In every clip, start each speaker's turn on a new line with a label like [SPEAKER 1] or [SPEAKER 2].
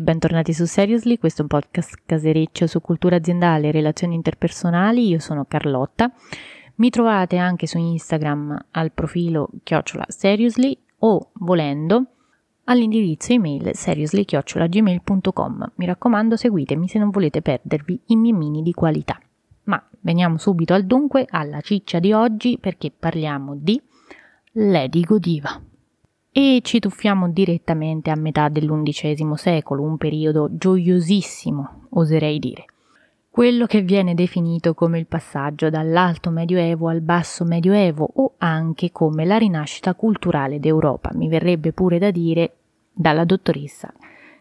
[SPEAKER 1] bentornati su Seriously, questo è un podcast casereccio su cultura aziendale e relazioni interpersonali. Io sono Carlotta. Mi trovate anche su Instagram al profilo chiocciola seriously o volendo all'indirizzo email seriously-gmail.com. Mi raccomando, seguitemi se non volete perdervi i miei di qualità. Ma veniamo subito al dunque, alla ciccia di oggi, perché parliamo di Lady Godiva. E ci tuffiamo direttamente a metà dell'undicesimo secolo, un periodo gioiosissimo, oserei dire. Quello che viene definito come il passaggio dall'alto medioevo al basso medioevo o anche come la rinascita culturale d'Europa, mi verrebbe pure da dire dalla dottoressa,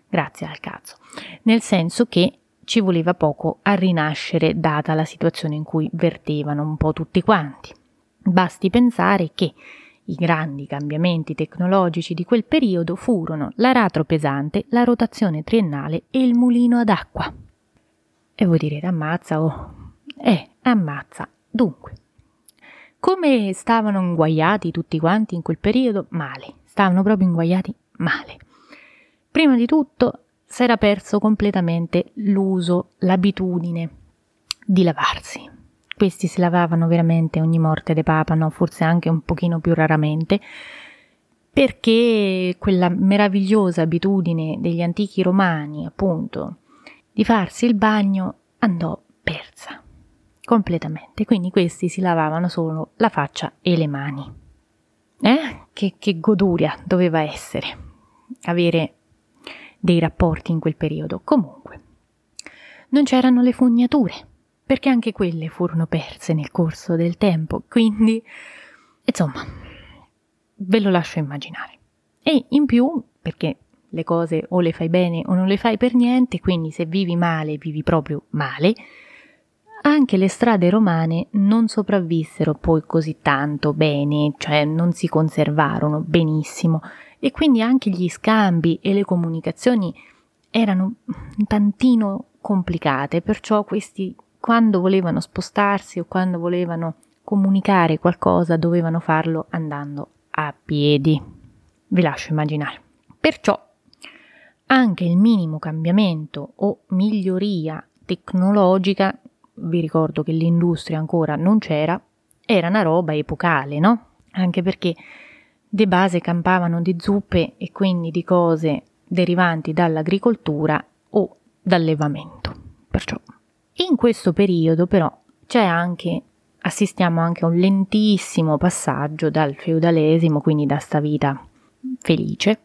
[SPEAKER 1] grazie al cazzo, nel senso che ci voleva poco a rinascere data la situazione in cui vertevano un po' tutti quanti. Basti pensare che i grandi cambiamenti tecnologici di quel periodo furono l'aratro pesante, la rotazione triennale e il mulino ad acqua. E voi direte ammazza oh. Eh, ammazza. Dunque, come stavano inguaiati tutti quanti in quel periodo? Male. Stavano proprio inguaiati male. Prima di tutto si era perso completamente l'uso, l'abitudine di lavarsi. Questi si lavavano veramente ogni morte de papa, no? forse anche un pochino più raramente, perché quella meravigliosa abitudine degli antichi romani, appunto, di farsi il bagno andò persa completamente. Quindi questi si lavavano solo la faccia e le mani. Eh? Che, che goduria doveva essere avere dei rapporti in quel periodo. Comunque, non c'erano le fognature, perché anche quelle furono perse nel corso del tempo, quindi, insomma, ve lo lascio immaginare. E in più, perché le cose o le fai bene o non le fai per niente, quindi se vivi male, vivi proprio male, anche le strade romane non sopravvissero poi così tanto bene, cioè non si conservarono benissimo e quindi anche gli scambi e le comunicazioni erano un tantino complicate, perciò questi quando volevano spostarsi o quando volevano comunicare qualcosa dovevano farlo andando a piedi. Vi lascio immaginare. Perciò anche il minimo cambiamento o miglioria tecnologica, vi ricordo che l'industria ancora non c'era, era una roba epocale, no? Anche perché de base campavano di zuppe e quindi di cose derivanti dall'agricoltura o dall'allevamento. Perciò in questo periodo però c'è anche assistiamo anche a un lentissimo passaggio dal feudalesimo, quindi da sta vita felice,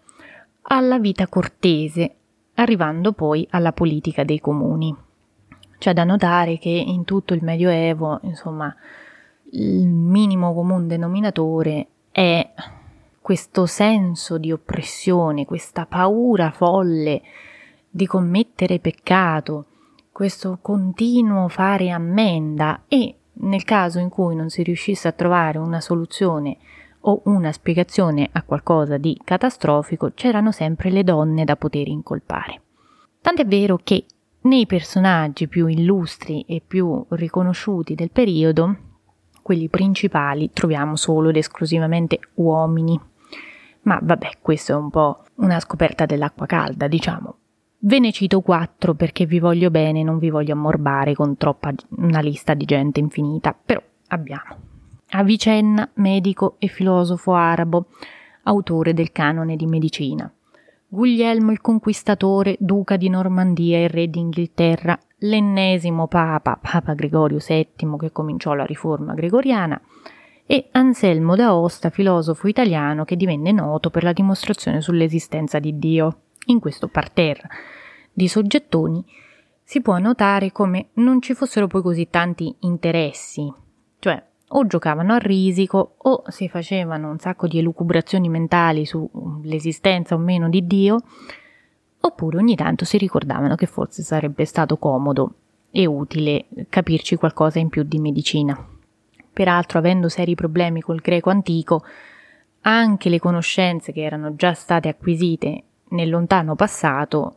[SPEAKER 1] alla vita cortese, arrivando poi alla politica dei comuni. C'è da notare che in tutto il Medioevo, insomma, il minimo comune denominatore è questo senso di oppressione, questa paura folle di commettere peccato, questo continuo fare ammenda e nel caso in cui non si riuscisse a trovare una soluzione o una spiegazione a qualcosa di catastrofico, c'erano sempre le donne da poter incolpare. Tant'è vero che nei personaggi più illustri e più riconosciuti del periodo, quelli principali, troviamo solo ed esclusivamente uomini. Ma vabbè, questo è un po' una scoperta dell'acqua calda, diciamo. Ve ne cito quattro perché vi voglio bene, non vi voglio ammorbare con troppa una lista di gente infinita, però abbiamo Avicenna, medico e filosofo arabo, autore del canone di medicina. Guglielmo il Conquistatore, duca di Normandia e re d'Inghilterra, l'ennesimo papa, Papa Gregorio VII, che cominciò la riforma gregoriana, e Anselmo d'Aosta, filosofo italiano che divenne noto per la dimostrazione sull'esistenza di Dio. In questo parterre di soggettoni si può notare come non ci fossero poi così tanti interessi, cioè o giocavano a risico o si facevano un sacco di elucubrazioni mentali sull'esistenza o meno di Dio, oppure ogni tanto si ricordavano che forse sarebbe stato comodo e utile capirci qualcosa in più di medicina. Peraltro, avendo seri problemi col greco antico, anche le conoscenze che erano già state acquisite nel lontano passato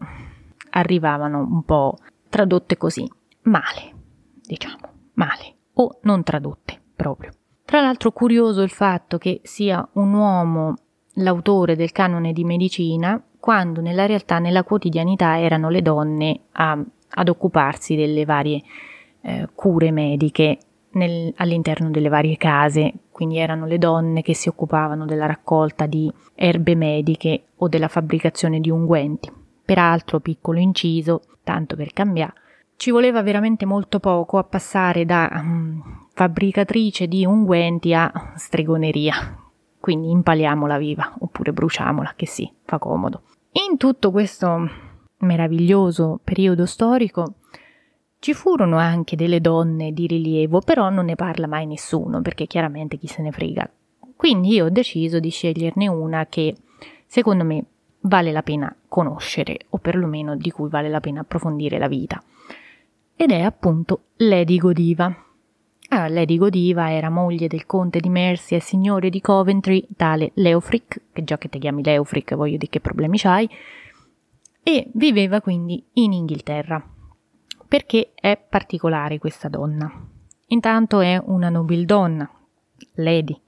[SPEAKER 1] arrivavano un po' tradotte così, male, diciamo, male, o non tradotte proprio. Tra l'altro curioso il fatto che sia un uomo l'autore del canone di medicina, quando nella realtà, nella quotidianità, erano le donne a, ad occuparsi delle varie eh, cure mediche nel, all'interno delle varie case, quindi erano le donne che si occupavano della raccolta di erbe mediche o della fabbricazione di unguenti. Peraltro, piccolo inciso, tanto per cambiare, ci voleva veramente molto poco a passare da um, fabbricatrice di unguenti a stregoneria. Quindi impaliamola viva oppure bruciamola, che sì, fa comodo. In tutto questo meraviglioso periodo storico ci furono anche delle donne di rilievo, però non ne parla mai nessuno, perché chiaramente chi se ne frega. Quindi io ho deciso di sceglierne una che secondo me vale la pena conoscere, o perlomeno di cui vale la pena approfondire la vita. Ed è appunto Lady Godiva. Ah, Lady Godiva era moglie del conte di Mercia e signore di Coventry, tale Leofric, che già che ti chiami Leofric voglio dire che problemi c'hai, e viveva quindi in Inghilterra perché è particolare questa donna. Intanto è una nobildonna, lady,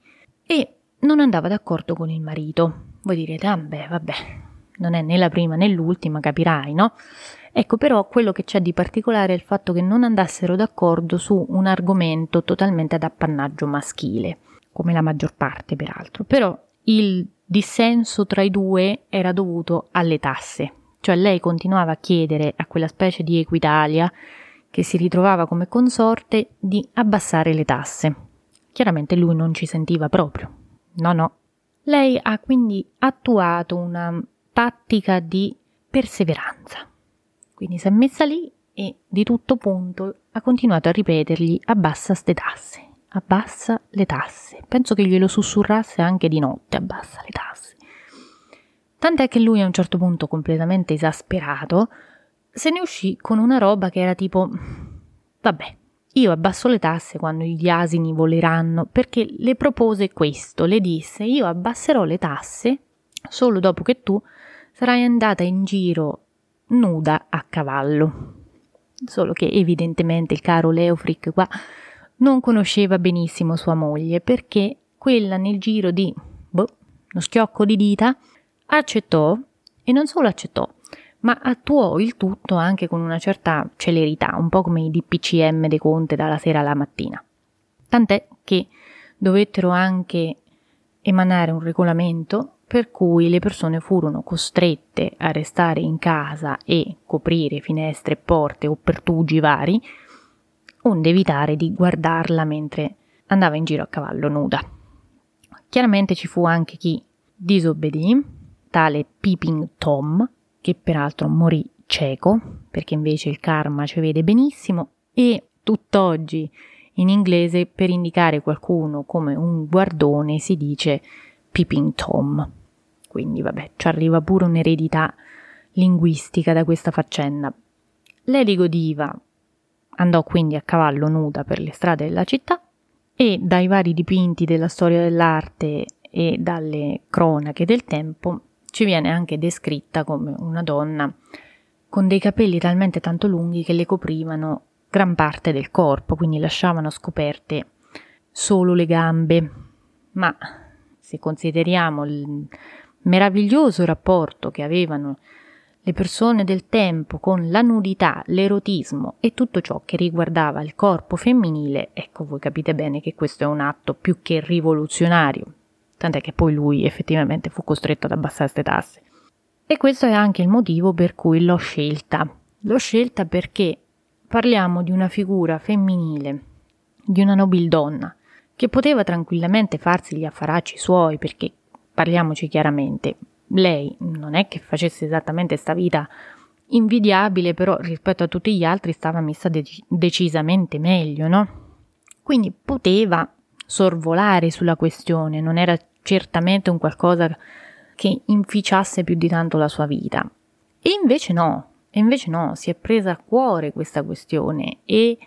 [SPEAKER 1] e non andava d'accordo con il marito. Voi direte, ah beh, vabbè, non è né la prima né l'ultima, capirai, no? Ecco però quello che c'è di particolare è il fatto che non andassero d'accordo su un argomento totalmente ad appannaggio maschile, come la maggior parte peraltro. Però il dissenso tra i due era dovuto alle tasse, cioè lei continuava a chiedere a quella specie di Equitalia che si ritrovava come consorte di abbassare le tasse. Chiaramente lui non ci sentiva proprio. No, no. Lei ha quindi attuato una tattica di perseveranza. Quindi si è messa lì e di tutto punto ha continuato a ripetergli abbassa ste tasse, abbassa le tasse. Penso che glielo sussurrasse anche di notte, abbassa le tasse. Tant'è che lui a un certo punto, completamente esasperato, se ne uscì con una roba che era tipo vabbè, io abbasso le tasse quando gli asini voleranno, perché le propose questo, le disse io abbasserò le tasse solo dopo che tu sarai andata in giro nuda a cavallo. Solo che evidentemente il caro Leofric qua non conosceva benissimo sua moglie, perché quella nel giro di boh, uno schiocco di dita accettò e non solo accettò, ma attuò il tutto anche con una certa celerità, un po' come i DPCM dei Conte dalla sera alla mattina. Tant'è che dovettero anche emanare un regolamento per cui le persone furono costrette a restare in casa e coprire finestre porte o pertugi vari, onde evitare di guardarla mentre andava in giro a cavallo nuda. Chiaramente ci fu anche chi disobbedì, tale Peeping Tom, che peraltro morì cieco, perché invece il karma ci vede benissimo, e tutt'oggi in inglese per indicare qualcuno come un guardone si dice Peeping Tom. Quindi vabbè, ci arriva pure un'eredità linguistica da questa faccenda. Lady Godiva andò quindi a cavallo nuda per le strade della città e dai vari dipinti della storia dell'arte e dalle cronache del tempo ci viene anche descritta come una donna con dei capelli talmente tanto lunghi che le coprivano gran parte del corpo, quindi lasciavano scoperte solo le gambe. Ma se consideriamo il meraviglioso rapporto che avevano le persone del tempo con la nudità, l'erotismo e tutto ciò che riguardava il corpo femminile, ecco voi capite bene che questo è un atto più che rivoluzionario, tant'è che poi lui effettivamente fu costretto ad abbassare queste tasse. E questo è anche il motivo per cui l'ho scelta. L'ho scelta perché parliamo di una figura femminile, di una nobildonna, che poteva tranquillamente farsi gli affaracci suoi, perché parliamoci chiaramente, lei non è che facesse esattamente sta vita invidiabile, però rispetto a tutti gli altri stava messa de- decisamente meglio, no? Quindi poteva sorvolare sulla questione, non era certamente un qualcosa che inficiasse più di tanto la sua vita. E invece no, e invece no, si è presa a cuore questa questione e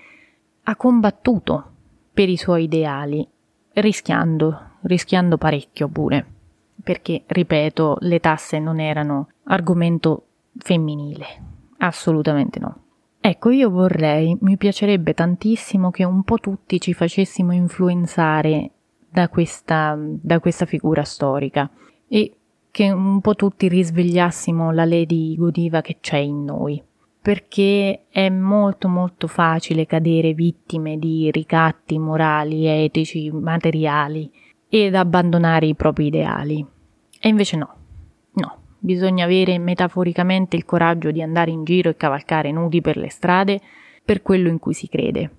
[SPEAKER 1] ha combattuto per i suoi ideali, rischiando, rischiando parecchio pure, perché, ripeto, le tasse non erano argomento femminile, assolutamente no. Ecco, io vorrei, mi piacerebbe tantissimo che un po' tutti ci facessimo influenzare da questa, da questa figura storica e che un po' tutti risvegliassimo la Lady Godiva che c'è in noi, perché è molto molto facile cadere vittime di ricatti morali, etici, materiali ed abbandonare i propri ideali. E invece no, no, bisogna avere metaforicamente il coraggio di andare in giro e cavalcare nudi per le strade per quello in cui si crede.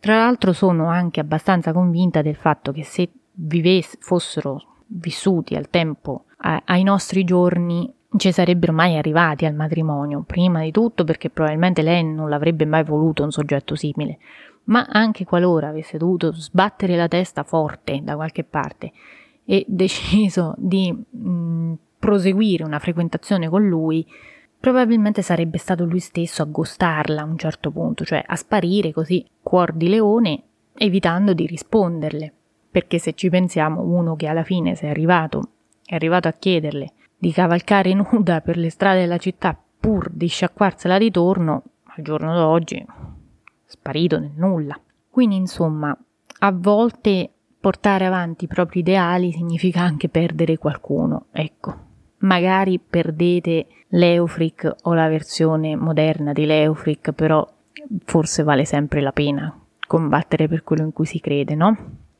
[SPEAKER 1] Tra l'altro sono anche abbastanza convinta del fatto che se vivess- fossero vissuti al tempo ai nostri giorni ci sarebbero mai arrivati al matrimonio, prima di tutto perché probabilmente lei non l'avrebbe mai voluto un soggetto simile, ma anche qualora avesse dovuto sbattere la testa forte da qualche parte e deciso di mh, proseguire una frequentazione con lui, probabilmente sarebbe stato lui stesso a gostarla a un certo punto, cioè a sparire così cuor di leone, evitando di risponderle. Perché se ci pensiamo, uno che alla fine si è arrivato è arrivato a chiederle di cavalcare nuda per le strade della città pur di sciacquarsela di torno, al giorno d'oggi sparito nel nulla. Quindi, insomma, a volte portare avanti i propri ideali significa anche perdere qualcuno, ecco. Magari perdete l'Eufric o la versione moderna di l'Eufric, però forse vale sempre la pena combattere per quello in cui si crede, no?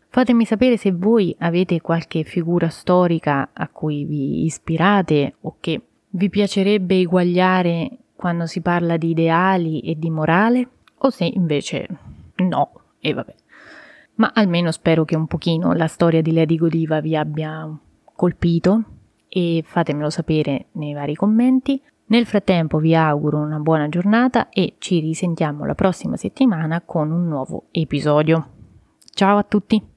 [SPEAKER 1] Fatemi sapere se voi avete qualche figura storica a cui vi ispirate o che vi piacerebbe eguagliare quando si parla di ideali e di morale, o se invece no, e vabbè. Ma almeno spero che un pochino la storia di Lady Godiva vi abbia colpito e fatemelo sapere nei vari commenti. Nel frattempo vi auguro una buona giornata e ci risentiamo la prossima settimana con un nuovo episodio. Ciao a tutti!